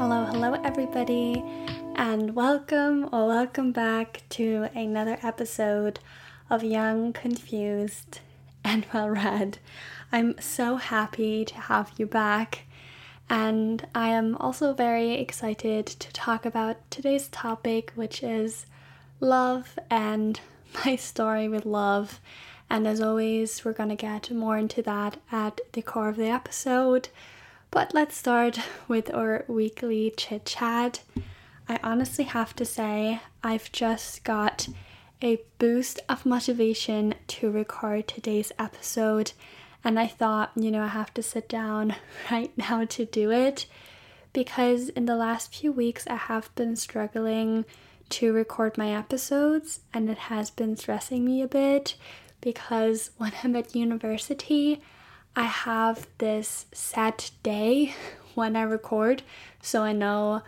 Hello, hello, everybody, and welcome or welcome back to another episode of Young, Confused, and Well Read. I'm so happy to have you back, and I am also very excited to talk about today's topic, which is love and my story with love. And as always, we're going to get more into that at the core of the episode. But let's start with our weekly chit chat. I honestly have to say, I've just got a boost of motivation to record today's episode, and I thought, you know, I have to sit down right now to do it because in the last few weeks I have been struggling to record my episodes, and it has been stressing me a bit because when I'm at university, I have this set day when I record, so I know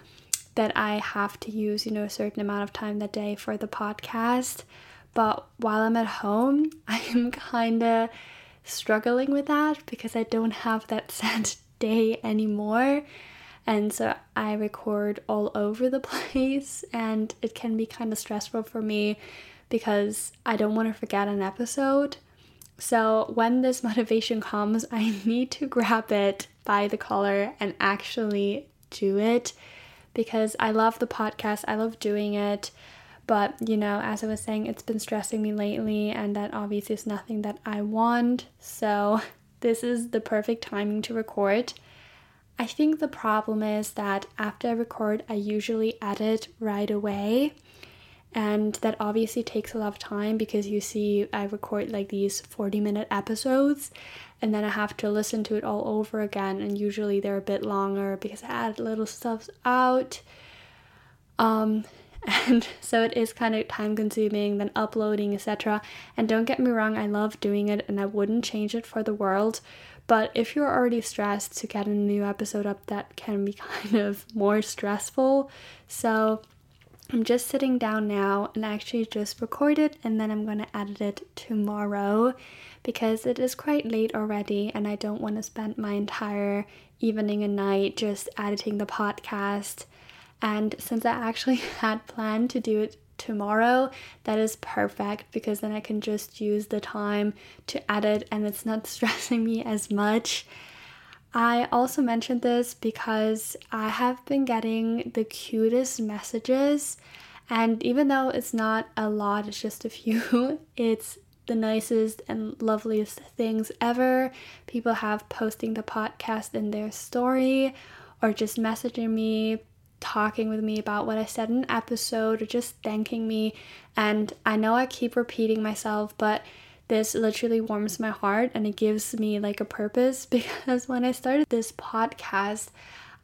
that I have to use, you know, a certain amount of time that day for the podcast. But while I'm at home, I am kind of struggling with that because I don't have that set day anymore. And so I record all over the place, and it can be kind of stressful for me because I don't want to forget an episode. So when this motivation comes, I need to grab it by the collar and actually do it because I love the podcast, I love doing it. But, you know, as I was saying, it's been stressing me lately, and that obviously is nothing that I want. So, this is the perfect timing to record. I think the problem is that after I record, I usually edit right away and that obviously takes a lot of time because you see I record like these 40 minute episodes and then I have to listen to it all over again and usually they're a bit longer because I add little stuff out. Um and so it is kind of time consuming then uploading etc and don't get me wrong I love doing it and I wouldn't change it for the world. But if you're already stressed to get a new episode up that can be kind of more stressful. So I'm just sitting down now and actually just record it and then I'm going to edit it tomorrow because it is quite late already and I don't want to spend my entire evening and night just editing the podcast. And since I actually had planned to do it tomorrow, that is perfect because then I can just use the time to edit and it's not stressing me as much. I also mentioned this because I have been getting the cutest messages, and even though it's not a lot, it's just a few, it's the nicest and loveliest things ever. People have posting the podcast in their story or just messaging me, talking with me about what I said in an episode, or just thanking me. And I know I keep repeating myself, but this literally warms my heart and it gives me like a purpose because when I started this podcast,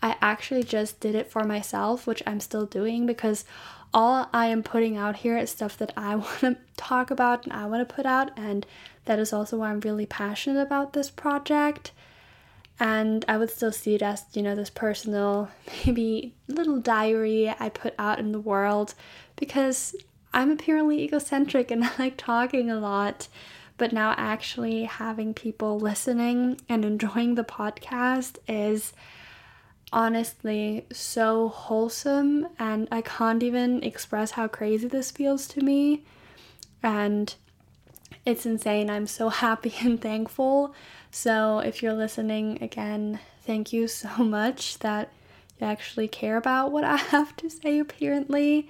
I actually just did it for myself, which I'm still doing because all I am putting out here is stuff that I want to talk about and I want to put out, and that is also why I'm really passionate about this project. And I would still see it as, you know, this personal, maybe little diary I put out in the world because I'm apparently egocentric and I like talking a lot but now actually having people listening and enjoying the podcast is honestly so wholesome and I can't even express how crazy this feels to me and it's insane. I'm so happy and thankful. So if you're listening again, thank you so much that you actually care about what I have to say apparently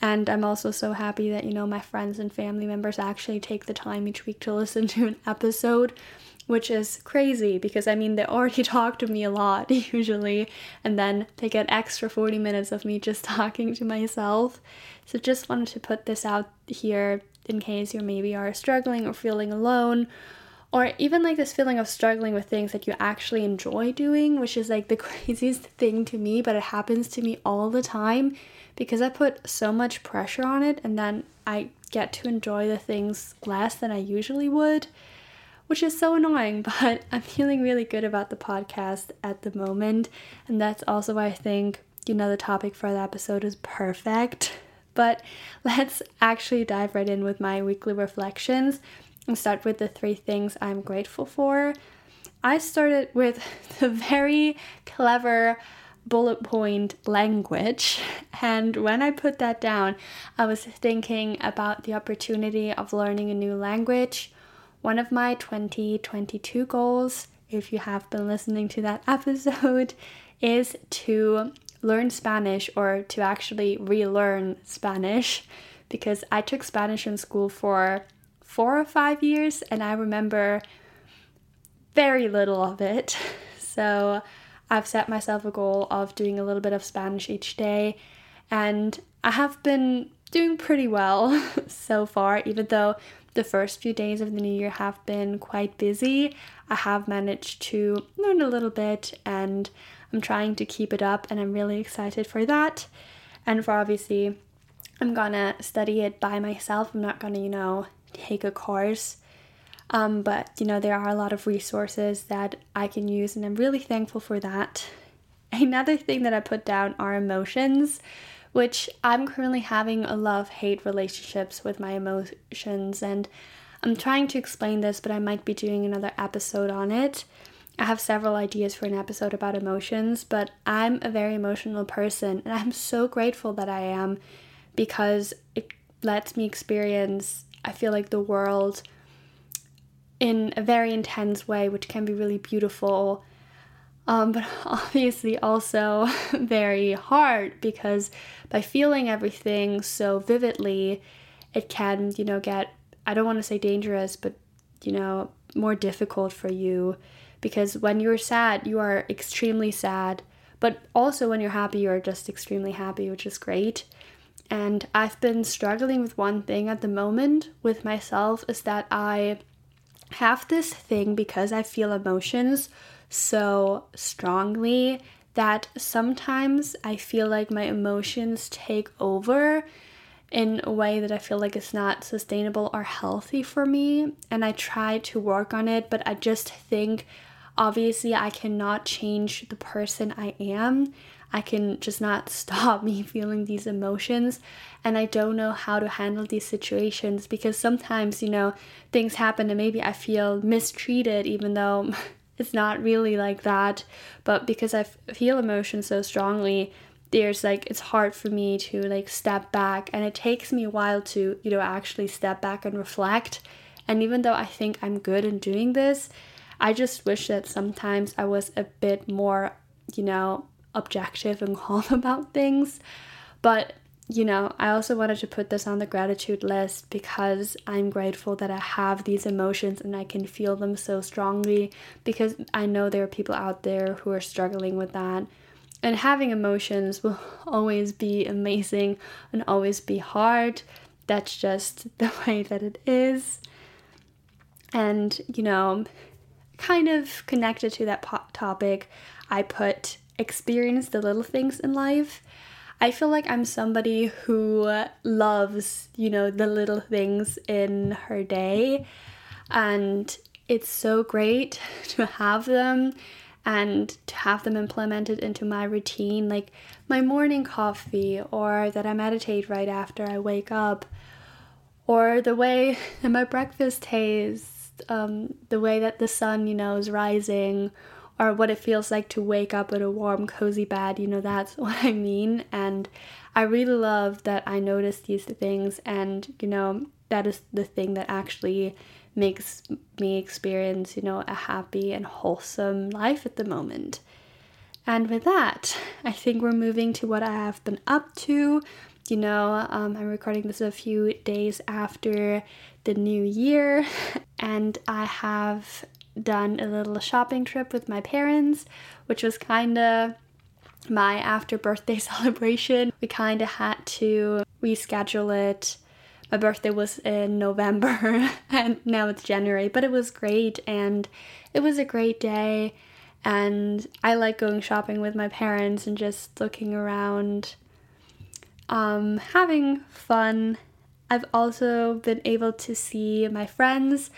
and I'm also so happy that, you know, my friends and family members actually take the time each week to listen to an episode, which is crazy because I mean, they already talk to me a lot usually, and then they get extra 40 minutes of me just talking to myself. So just wanted to put this out here in case you maybe are struggling or feeling alone. Or even like this feeling of struggling with things that you actually enjoy doing, which is like the craziest thing to me, but it happens to me all the time because I put so much pressure on it and then I get to enjoy the things less than I usually would, which is so annoying. But I'm feeling really good about the podcast at the moment, and that's also why I think, you know, the topic for the episode is perfect. But let's actually dive right in with my weekly reflections and start with the three things I'm grateful for. I started with the very clever bullet point language. And when I put that down, I was thinking about the opportunity of learning a new language. One of my 2022 goals, if you have been listening to that episode, is to learn Spanish or to actually relearn Spanish because I took Spanish in school for four or five years and I remember very little of it. So I've set myself a goal of doing a little bit of Spanish each day, and I have been doing pretty well so far, even though the first few days of the new year have been quite busy. I have managed to learn a little bit and I'm trying to keep it up, and I'm really excited for that. And for obviously, I'm gonna study it by myself. I'm not gonna, you know, take a course um, but you know, there are a lot of resources that I can use, and I'm really thankful for that. Another thing that I put down are emotions, which I'm currently having a love hate relationships with my emotions, and I'm trying to explain this, but I might be doing another episode on it. I have several ideas for an episode about emotions, but I'm a very emotional person, and I'm so grateful that I am because it lets me experience, I feel like, the world in a very intense way, which can be really beautiful. Um, but obviously also very hard because by feeling everything so vividly, it can, you know, get, I don't want to say dangerous, but, you know, more difficult for you because when you're sad, you are extremely sad, but also when you're happy, you're just extremely happy, which is great. And I've been struggling with one thing at the moment with myself is that I have this thing because I feel emotions so strongly that sometimes I feel like my emotions take over in a way that I feel like it's not sustainable or healthy for me. And I try to work on it, but I just think obviously I cannot change the person I am. I can just not stop me feeling these emotions. And I don't know how to handle these situations because sometimes, you know, things happen and maybe I feel mistreated, even though it's not really like that. But because I feel emotions so strongly, there's like it's hard for me to like step back and it takes me a while to you know actually step back and reflect and even though i think i'm good in doing this i just wish that sometimes i was a bit more you know objective and calm about things. But, you know, I also wanted to put this on the gratitude list because I'm grateful that I have these emotions and I can feel them so strongly because I know there are people out there who are struggling with that. And having emotions will always be amazing and always be hard. That's just the way that it is. And, you know, kind of connected to that po- topic, I put experience the little things in life. I feel like I'm somebody who loves, you know, the little things in her day. And it's so great to have them and to have them implemented into my routine, like my morning coffee, or that I meditate right after I wake up, or the way that my breakfast tastes, um, the way that the sun, you know, is rising, or what it feels like to wake up in a warm, cozy bed. You know, that's what I mean. And I really love that I notice these things, and you know, that is the thing that actually makes me experience, you know, a happy and wholesome life at the moment. And with that, I think we're moving to what I have been up to. You know, um, I'm recording this a few days after the new year, and I have done a little shopping trip with my parents, which was kind of my after birthday celebration. We kind of had to reschedule it. My birthday was in November and now it's January, but it was great and it was a great day. And I like going shopping with my parents and just looking around, um, having fun. I've also been able to see my friends.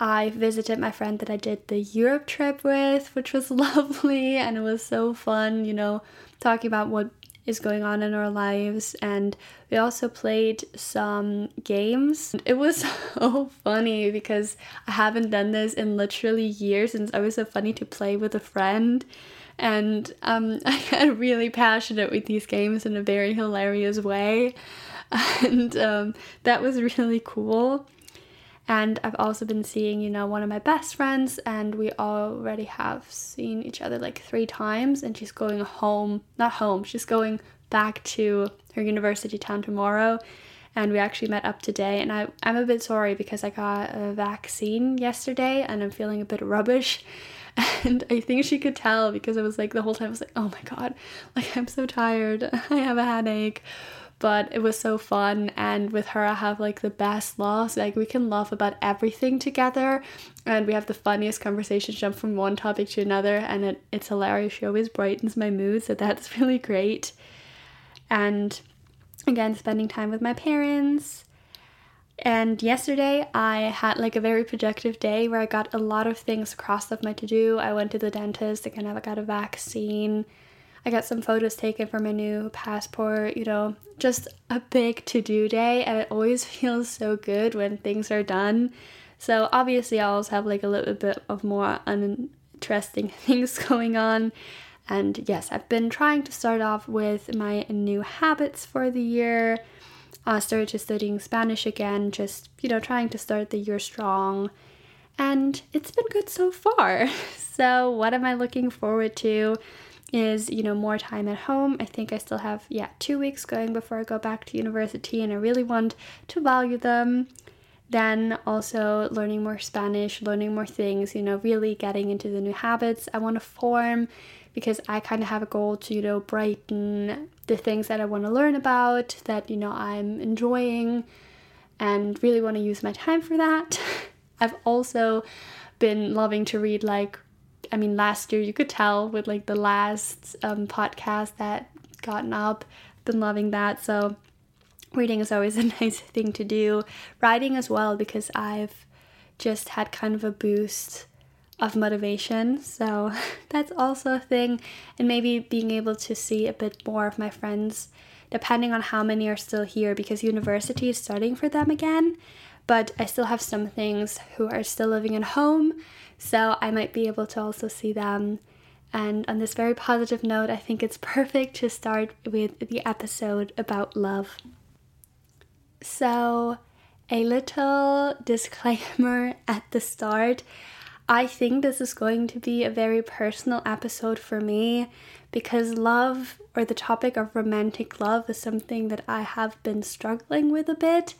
I visited my friend that I did the Europe trip with, which was lovely and it was so fun, you know, talking about what is going on in our lives and we also played some games. It was so funny because I haven't done this in literally years and it was so funny to play with a friend. And um, I got really passionate with these games in a very hilarious way. And um, that was really cool. And I've also been seeing, you know, one of my best friends, and we already have seen each other like three times. And she's going home, not home, she's going back to her university town tomorrow. And we actually met up today. And I, I'm a bit sorry because I got a vaccine yesterday and I'm feeling a bit rubbish. And I think she could tell because I was like, the whole time I was like, oh my god, like I'm so tired. I have a headache but it was so fun and with her I have like the best laughs. Like we can laugh about everything together and we have the funniest conversations jump from one topic to another and it, it's hilarious. She always brightens my mood so that's really great. And again spending time with my parents. And yesterday I had like a very productive day where I got a lot of things crossed off my to do. I went to the dentist, again I got a vaccine, I got some photos taken for my new passport, you know, just a big to do day. And it always feels so good when things are done. So obviously, I always have like a little bit of more uninteresting things going on. And yes, I've been trying to start off with my new habits for the year. I started studying Spanish again, just, you know, trying to start the year strong. And it's been good so far. So, what am I looking forward to? Is, you know, more time at home. I think I still have, yeah, two weeks going before I go back to university, and I really want to value them. Then also learning more Spanish, learning more things, you know, really getting into the new habits I want to form because I kind of have a goal to, you know, brighten the things that I want to learn about, that, you know, I'm enjoying, and really want to use my time for that. I've also been loving to read like I mean, last year you could tell with like the last um, podcast that gotten up. Been loving that. So reading is always a nice thing to do. Writing as well because I've just had kind of a boost of motivation. So that's also a thing. And maybe being able to see a bit more of my friends, depending on how many are still here, because university is starting for them again. But I still have some things who are still living at home so I might be able to also see them. And on this very positive note, I think it's perfect to start with the episode about love. So, a little disclaimer at the start. I think this is going to be a very personal episode for me because love or the topic of romantic love is something that I have been struggling with a bit.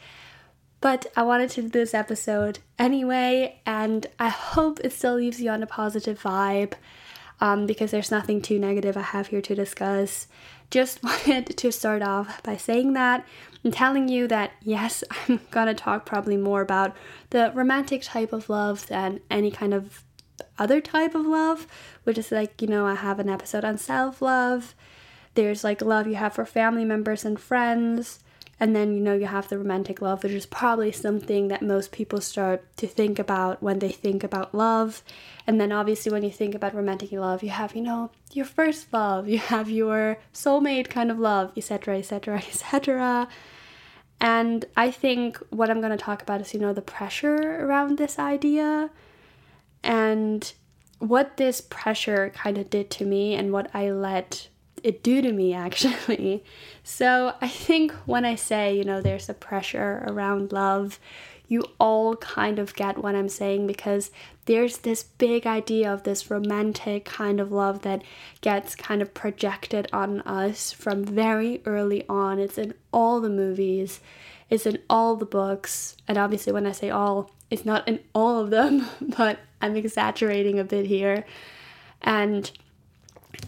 But I wanted to do this episode anyway, and I hope it still leaves you on a positive vibe um, because there's nothing too negative I have here to discuss. Just wanted to start off by saying that and telling you that yes, I'm gonna talk probably more about the romantic type of love than any kind of other type of love, which is like, you know, I have an episode on self love. There's like love you have for family members and friends. And then, you know, you have the romantic love, which is probably something that most people start to think about when they think about love. And then, obviously, when you think about romantic love, you have, you know, your first love, you have your soulmate kind of love, etc., etc., etc. And I think what I'm going to talk about is, you know, the pressure around this idea and what this pressure kind of did to me and what I let it do to me actually. So I think when I say, you know, there's a pressure around love, you all kind of get what I'm saying because there's this big idea of this romantic kind of love that gets kind of projected on us from very early on. It's in all the movies, it's in all the books, and obviously, when I say all, it's not in all of them, but I'm exaggerating a bit here. And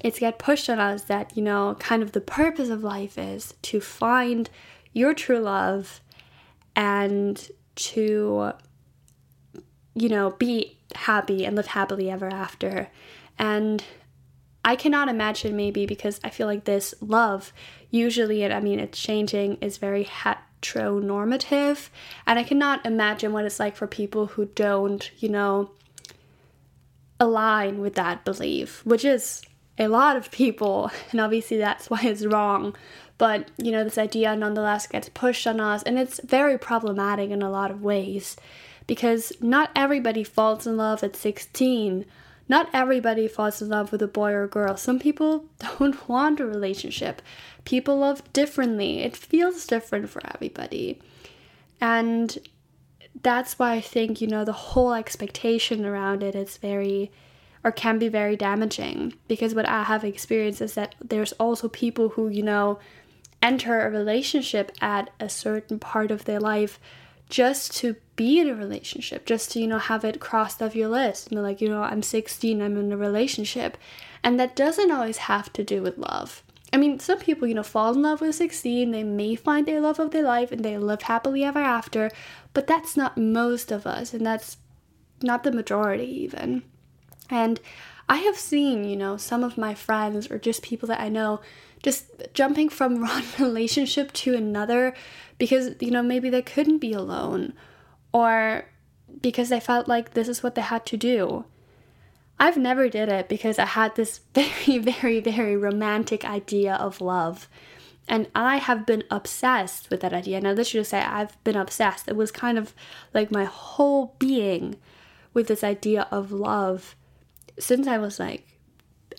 it's get pushed on us that you know kind of the purpose of life is to find your true love and to you know be happy and live happily ever after. And i cannot imagine maybe because i feel like this love usually and i mean it's changing is very heteronormative. And i cannot imagine what it's like for people who don't you know align with that belief which is a lot of people, and obviously that's why it's wrong. But you know, this idea nonetheless gets pushed on us, and it's very problematic in a lot of ways because not everybody falls in love at 16. Not everybody falls in love with a boy or a girl. Some people don't want a relationship. People love differently. It feels different for everybody. And that's why I think, you know, the whole expectation around it is very or can be very damaging because what I have experienced is that there's also people who, you know, enter a relationship at a certain part of their life just to be in a relationship, just to, you know, have it crossed off your list. You like, you know, I'm 16, I'm in a relationship. And that doesn't always have to do with love. I mean, some people, you know, fall in love with 16, they may find their love of their life and they live happily ever after, but that's not most of us, and that's not the majority even. And I have seen, you know, some of my friends or just people that I know just jumping from one relationship to another because, you know, maybe they couldn't be alone or because they felt like this is what they had to do. I've never did it because I had this very, very, very romantic idea of love. And I have been obsessed with that idea. Now, let's just say I've been obsessed. It was kind of like my whole being with this idea of love since I was like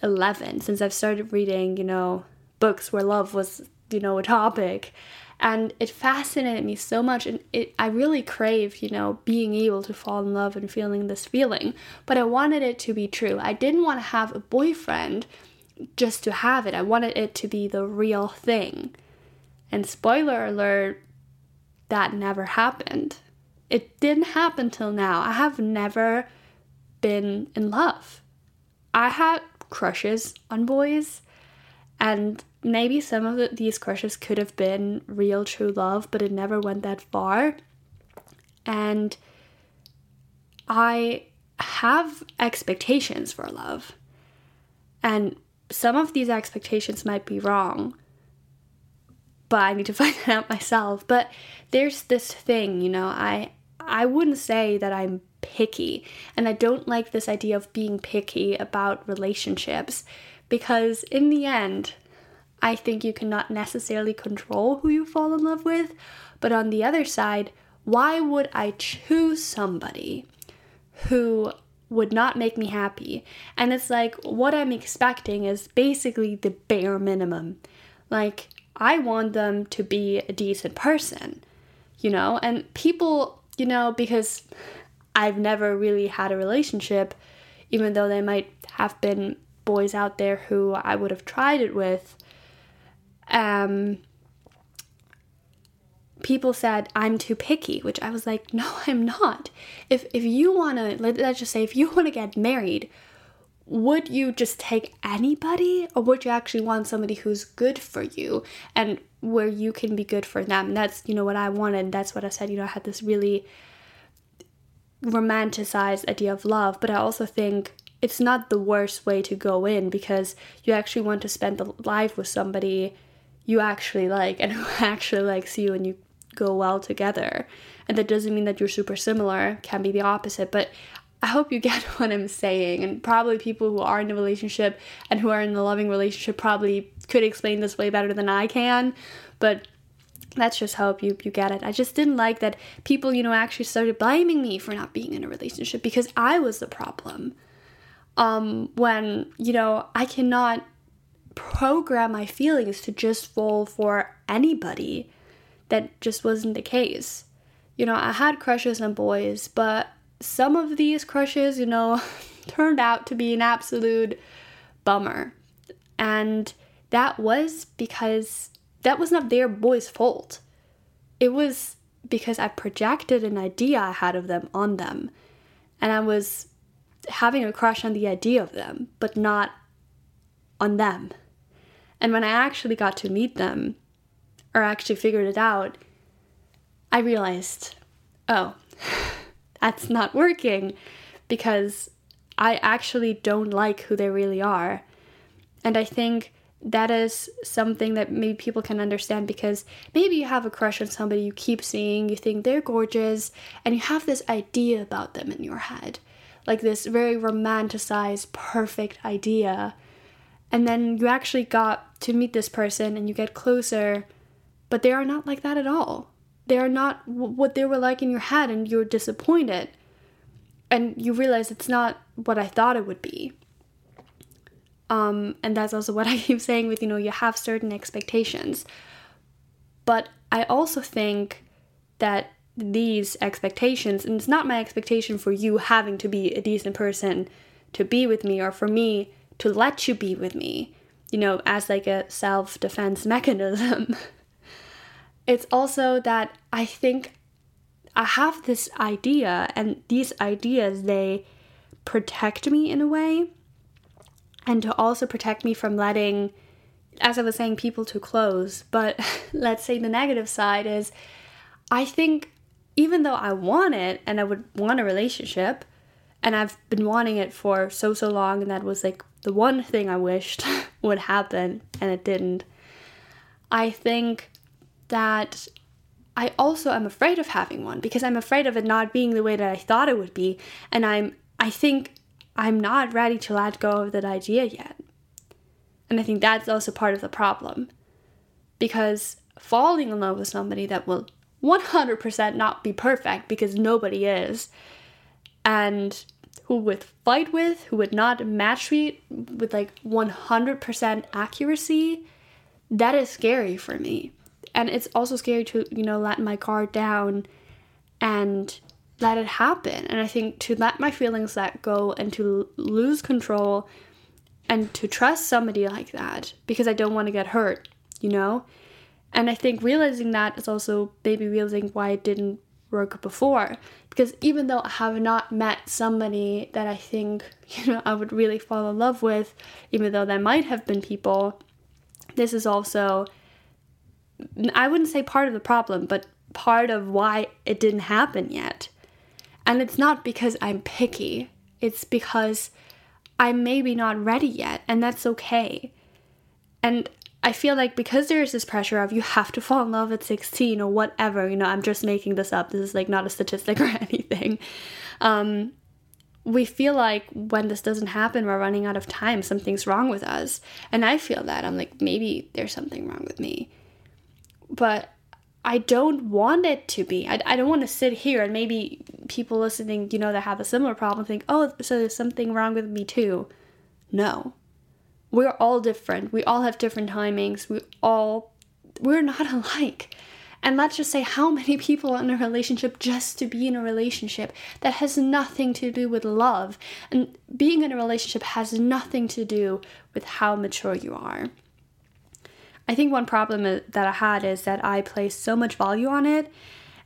11, since I've started reading, you know, books where love was, you know, a topic. And it fascinated me so much, and it, I really craved, you know, being able to fall in love and feeling this feeling. But I wanted it to be true. I didn't want to have a boyfriend just to have it, I wanted it to be the real thing. And spoiler alert, that never happened. It didn't happen till now. I have never been in love. I had crushes on boys, and maybe some of the, these crushes could have been real true love, but it never went that far. And I have expectations for love. And some of these expectations might be wrong, but I need to find that out myself. But there's this thing, you know, I I wouldn't say that I'm picky. And I don't like this idea of being picky about relationships because, in the end, I think you cannot necessarily control who you fall in love with. But on the other side, why would I choose somebody who would not make me happy? And it's like what I'm expecting is basically the bare minimum. Like, I want them to be a decent person, you know? And people, you know, because I've never really had a relationship, even though there might have been boys out there who I would have tried it with. Um, people said I'm too picky, which I was like, no, I'm not. If if you want to, let, let's just say, if you want to get married, would you just take anybody, or would you actually want somebody who's good for you and where you can be good for them? That's you know what I wanted. That's what I said. You know, I had this really romanticized idea of love, but I also think it's not the worst way to go in because you actually want to spend the life with somebody you actually like and who actually likes you and you go well together. And that doesn't mean that you're super similar, can be the opposite, but I hope you get what I'm saying. And probably people who are in a relationship and who are in a loving relationship probably could explain this way better than I can. But let's just hope you you get it. I just didn't like that people, you know, actually started blaming me for not being in a relationship because I was the problem. Um, when, you know, I cannot program my feelings to just fall for anybody. That just wasn't the case. You know, I had crushes on boys, but some of these crushes, you know, turned out to be an absolute bummer. And that was because that was not their boy's fault. It was because I projected an idea I had of them on them. And I was having a crush on the idea of them, but not on them. And when I actually got to meet them, or actually figured it out, I realized, oh, that's not working because I actually don't like who they really are. And I think that is something that maybe people can understand because maybe you have a crush on somebody you keep seeing, you think they're gorgeous, and you have this idea about them in your head. Like this very romanticized, perfect idea. And then you actually got to meet this person and you get closer, but they are not like that at all. They are not what they were like in your head, and you're disappointed. And you realize it's not what I thought it would be. Um, and that's also what I keep saying with, you know, you have certain expectations. But I also think that these expectations, and it's not my expectation for you having to be a decent person to be with me or for me to let you be with me, you know, as like a self defense mechanism. It's also that I think I have this idea, and these ideas they protect me in a way and to also protect me from letting, as I was saying, people too close. But let's say the negative side is I think even though I want it and I would want a relationship, and I've been wanting it for so, so long, and that was like the one thing I wished would happen, and it didn't. I think that I also am afraid of having one because I'm afraid of it not being the way that I thought it would be, and I'm I think I'm not ready to let go of that idea yet. And I think that's also part of the problem. Because falling in love with somebody that will 100% not be perfect, because nobody is, and who would fight with, who would not match me with like 100% accuracy, that is scary for me. And it's also scary to, you know, let my guard down and let it happen. And I think to let my feelings let go and to lose control and to trust somebody like that because I don't want to get hurt, you know? And I think realizing that is also maybe realizing why it didn't work before. Because even though I have not met somebody that I think, you know, I would really fall in love with, even though there might have been people, this is also, I wouldn't say part of the problem, but part of why it didn't happen yet. And it's not because I'm picky, it's because I'm maybe not ready yet, and that's okay. And I feel like because there's this pressure of you have to fall in love at 16 or whatever, you know, I'm just making this up. This is like not a statistic or anything. Um, we feel like when this doesn't happen, we're running out of time. Something's wrong with us. And I feel that. I'm like, maybe there's something wrong with me. But I don't want it to be. I, I don't want to sit here and maybe people listening, you know, that have a similar problem think, oh, so there's something wrong with me too. No. We're all different. We all have different timings. We all, we're not alike. And let's just say how many people are in a relationship just to be in a relationship that has nothing to do with love. And being in a relationship has nothing to do with how mature you are. I think one problem that I had is that I placed so much value on it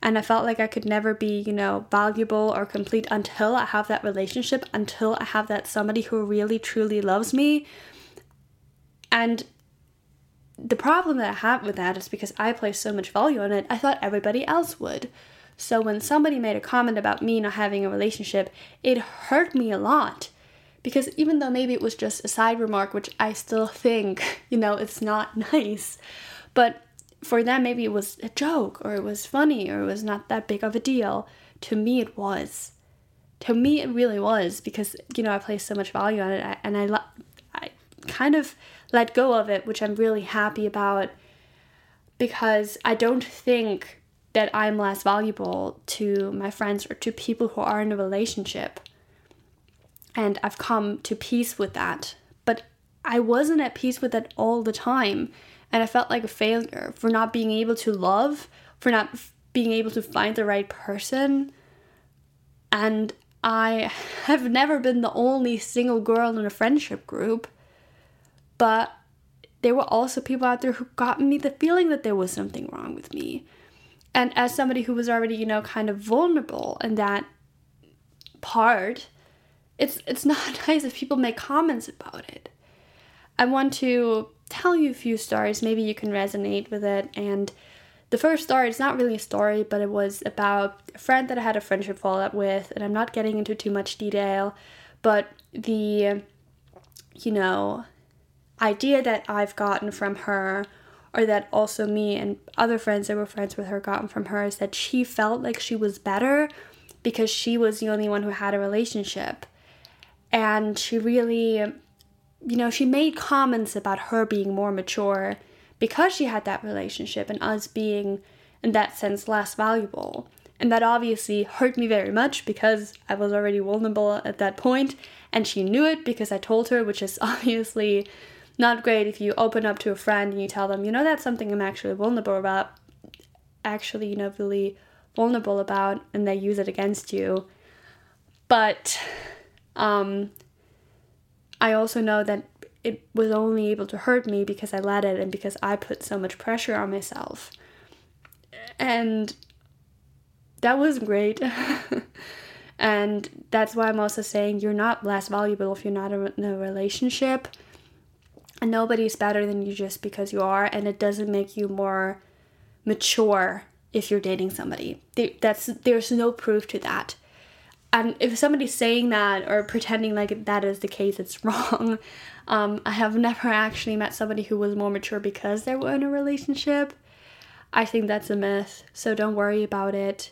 and I felt like I could never be, you know, valuable or complete until I have that relationship, until I have that somebody who really truly loves me. And the problem that I have with that is because I place so much value on it, I thought everybody else would. So when somebody made a comment about me not having a relationship, it hurt me a lot because even though maybe it was just a side remark, which I still think, you know, it's not nice, but for them, maybe it was a joke or it was funny or it was not that big of a deal. To me, it was. To me, it really was because, you know, I placed so much value on it and I, I kind of let go of it, which I'm really happy about because I don't think that I'm less valuable to my friends or to people who are in a relationship and I've come to peace with that. But I wasn't at peace with it all the time, and I felt like a failure for not being able to love, for not being able to find the right person. And I have never been the only single girl in a friendship group, but there were also people out there who got me the feeling that there was something wrong with me. And as somebody who was already, you know, kind of vulnerable in that part, it's it's not nice if people make comments about it. I want to tell you a few stories. Maybe you can resonate with it. And the first story is not really a story, but it was about a friend that I had a friendship fallout with, and I'm not getting into too much detail, but the you know idea that I've gotten from her or that also me and other friends that were friends with her gotten from her is that she felt like she was better because she was the only one who had a relationship and she really you know, she made comments about her being more mature because she had that relationship and us being, in that sense, less valuable. And that obviously hurt me very much because I was already vulnerable at that point, and she knew it because I told her, which is obviously not great if you open up to a friend and you tell them, you know, that's something I'm actually vulnerable about, actually, you know, really vulnerable about, and they use it against you. But um, I also know that it was only able to hurt me because I let it and because I put so much pressure on myself. And that was great. and that's why I'm also saying you're not less valuable if you're not in a relationship. And nobody's better than you just because you are, and it doesn't make you more mature if you're dating somebody. That's there's no proof to that and if somebody's saying that or pretending like that is the case, it's wrong. Um, I have never actually met somebody who was more mature because they were in a relationship. I think that's a myth, so don't worry about it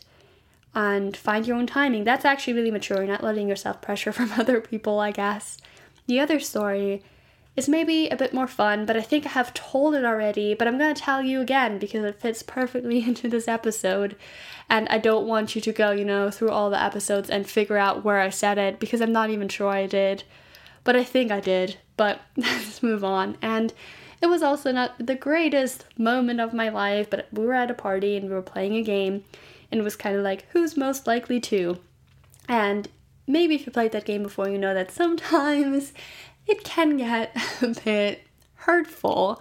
and find your own timing. That's actually really mature, not letting yourself pressure from other people, I guess. The other story is maybe a bit more fun, but I think I have told it already, but I'm going to tell you again because it fits perfectly into this episode. And I don't want you to go, you know, through all the episodes and figure out where I said it because I'm not even sure I did. But I think I did. But let's move on. And it was also not the greatest moment of my life, but we were at a party and we were playing a game and it was kind of like who's most likely to. And maybe if you played that game before, you know that sometimes it can get a bit hurtful.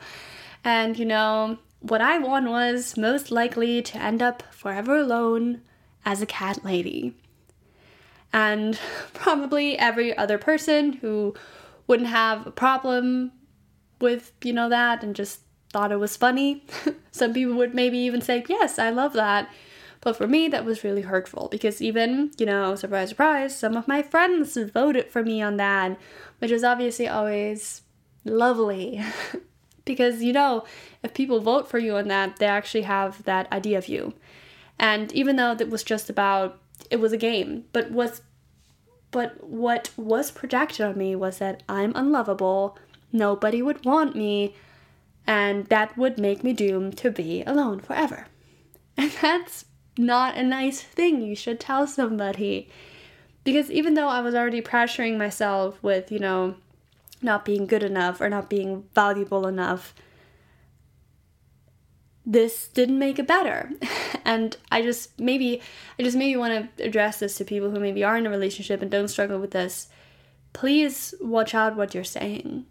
And you know, what I won was most likely to end up forever alone as a cat lady. And probably every other person who wouldn't have a problem with, you know, that and just thought it was funny. Some people would maybe even say, Yes, I love that. But for me, that was really hurtful because even, you know, surprise, surprise, some of my friends voted for me on that, which is obviously always lovely. because, you know, if people vote for you on that, they actually have that idea of you. And even though it was just about, it was a game, but was but what was projected on me was that I'm unlovable, nobody would want me, and that would make me doomed to be alone forever. And that's not a nice thing. You should tell somebody. Because even though I was already pressuring myself with, you know, not being good enough or not being valuable enough, this didn't make it better. and I just maybe I just maybe want to address this to people who maybe are in a relationship and don't struggle with this. Please watch out what you're saying.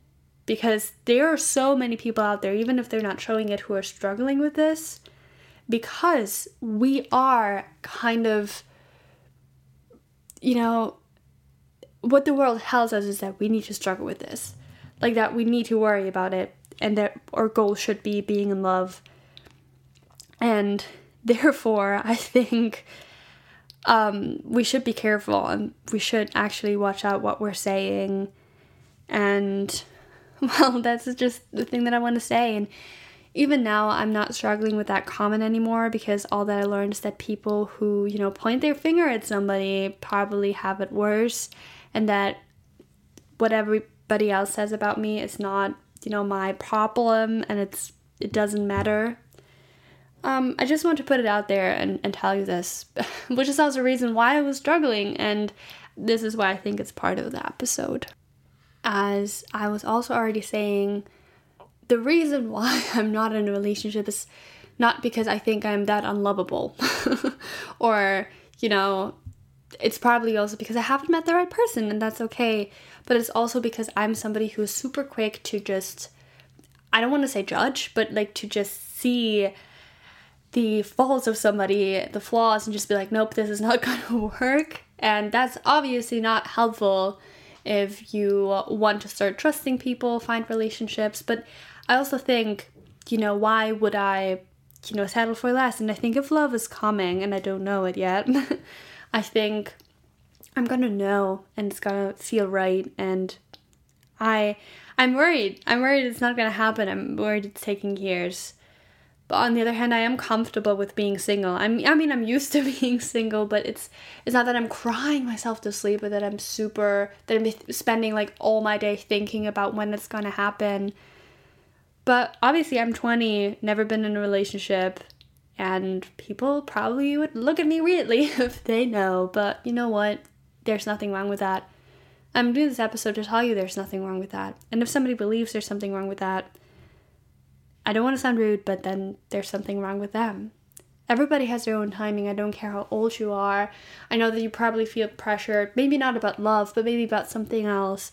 Because there are so many people out there, even if they're not showing it, who are struggling with this because we are kind of, you know, what the world tells us is that we need to struggle with this. Like that we need to worry about it and that our goal should be being in love. And therefore, I think um, we should be careful and we should actually watch out what we're saying. And well, that's just the thing that I want to say. And even now I'm not struggling with that comment anymore because all that I learned is that people who, you know, point their finger at somebody probably have it worse and that what everybody else says about me is not, you know, my problem and it's it doesn't matter. Um, I just want to put it out there and, and tell you this, which is also a reason why I was struggling, and this is why I think it's part of the episode. As I was also already saying, the reason why I'm not in a relationship is not because I think I'm that unlovable or, you know, it's probably also because I haven't met the right person and that's okay. But it's also because I'm somebody who is super quick to just, I don't want to say judge, but like to just see the faults of somebody, the flaws, and just be like, nope, this is not going to work. And that's obviously not helpful if you want to start trusting people, find relationships. But I also think, you know, why would I, you know, settle for less? And I think if love is coming and I don't know it yet, I think I'm gonna know and it's gonna feel right and I I'm worried. I'm worried it's not gonna happen. I'm worried it's taking years. But on the other hand, I am comfortable with being single. I'm, I mean, I'm used to being single, but it's it's not that I'm crying myself to sleep, but that I'm super that I'm spending like all my day thinking about when it's gonna happen. But obviously, I'm 20, never been in a relationship, and people probably would look at me weirdly if they know. But you know what? There's nothing wrong with that. I'm doing this episode to tell you there's nothing wrong with that. And if somebody believes there's something wrong with that, I don't want to sound rude, but then there's something wrong with them. Everybody has their own timing. I don't care how old you are. I know that you probably feel pressured, maybe not about love, but maybe about something else.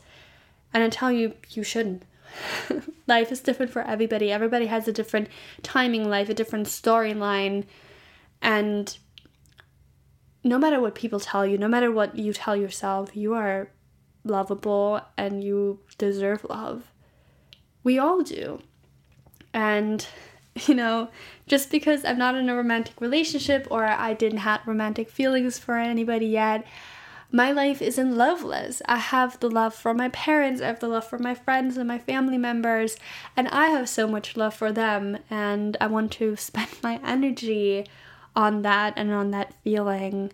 And I tell you, you shouldn't. life is different for everybody. Everybody has a different timing life, a different storyline. And no matter what people tell you, no matter what you tell yourself, you are lovable and you deserve love. We all do. And, you know, just because I'm not in a romantic relationship or I didn't have romantic feelings for anybody yet, my life isn't loveless. I have the love for my parents, I have the love for my friends and my family members, and I have so much love for them, and I want to spend my energy on that and on that feeling.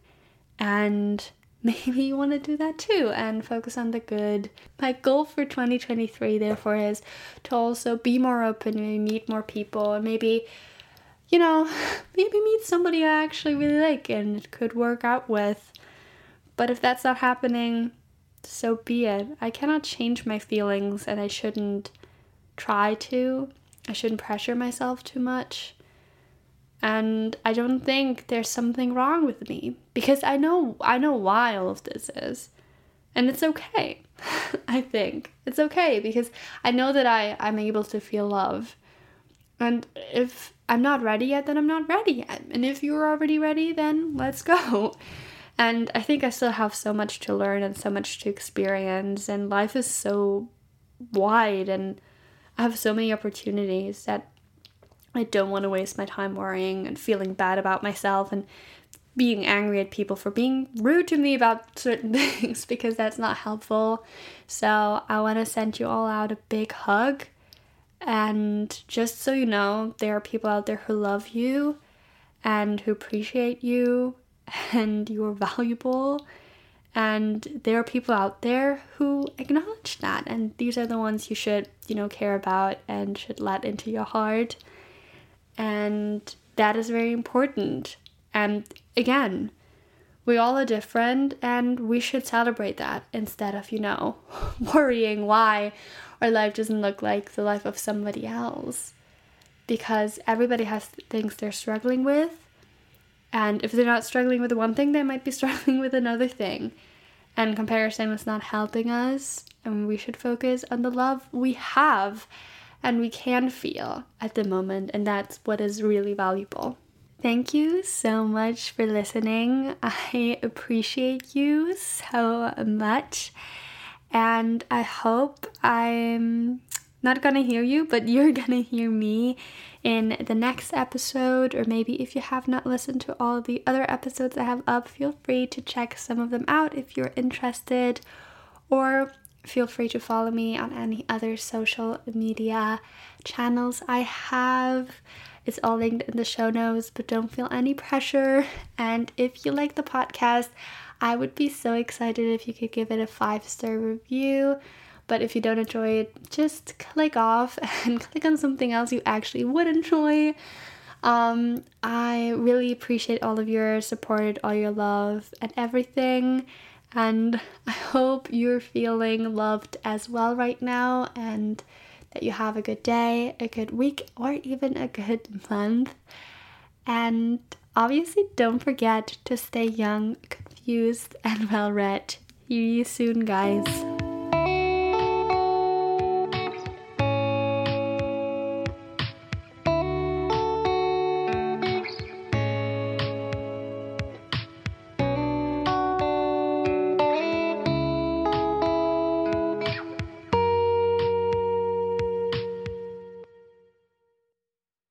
And maybe you want to do that too and focus on the good. My goal for 2023, therefore, is to also be more open and meet more people and maybe, you know, maybe meet somebody I actually really like and it could work out with. But if that's not happening, so be it. I cannot change my feelings and I shouldn't try to. I shouldn't pressure myself too much. And I don't think there's something wrong with me because I know I know why all of this is. And it's okay. I think. It's okay because I know that I I'm able to feel love. And if I'm not ready yet, then I'm not ready yet. And if you're already ready, then let's go. And I think I still have so much to learn and so much to experience and life is so wide and I have so many opportunities that I don't want to waste my time worrying and feeling bad about myself and being angry at people for being rude to me about certain things because that's not helpful. So, I want to send you all out a big hug. And just so you know, there are people out there who love you and who appreciate you and you're valuable. And there are people out there who acknowledge that. And these are the ones you should, you know, care about and should let into your heart. And that is very important. And again, we all are different and we should celebrate that instead of, you know, worrying why our life doesn't look like the life of somebody else. Because everybody has things they're struggling with. And if they're not struggling with one thing, they might be struggling with another thing. And comparison is not helping us. And we should focus on the love we have and we can feel at the moment, and that's what is really valuable. Thank you so much for listening. I appreciate you so much, and I hope I'm not gonna hear you, but you're gonna hear me in the next episode, or maybe if you have not listened to all the other episodes I have up, feel free to check some of them out if you're interested, or feel free to follow me on any other social media channels I have. It's all linked in the show notes, but don't feel any pressure. And if you like the podcast, I would be so excited if you could give it a five star review. But if you don't enjoy it, just click off and click on something else you actually would enjoy. Um, I really appreciate all of your support, all your love, and everything. And I hope you're feeling loved as well right now and that you have a good day, a good week, or even a good month. And obviously, don't forget to stay young, confused, and well read. See you soon, guys.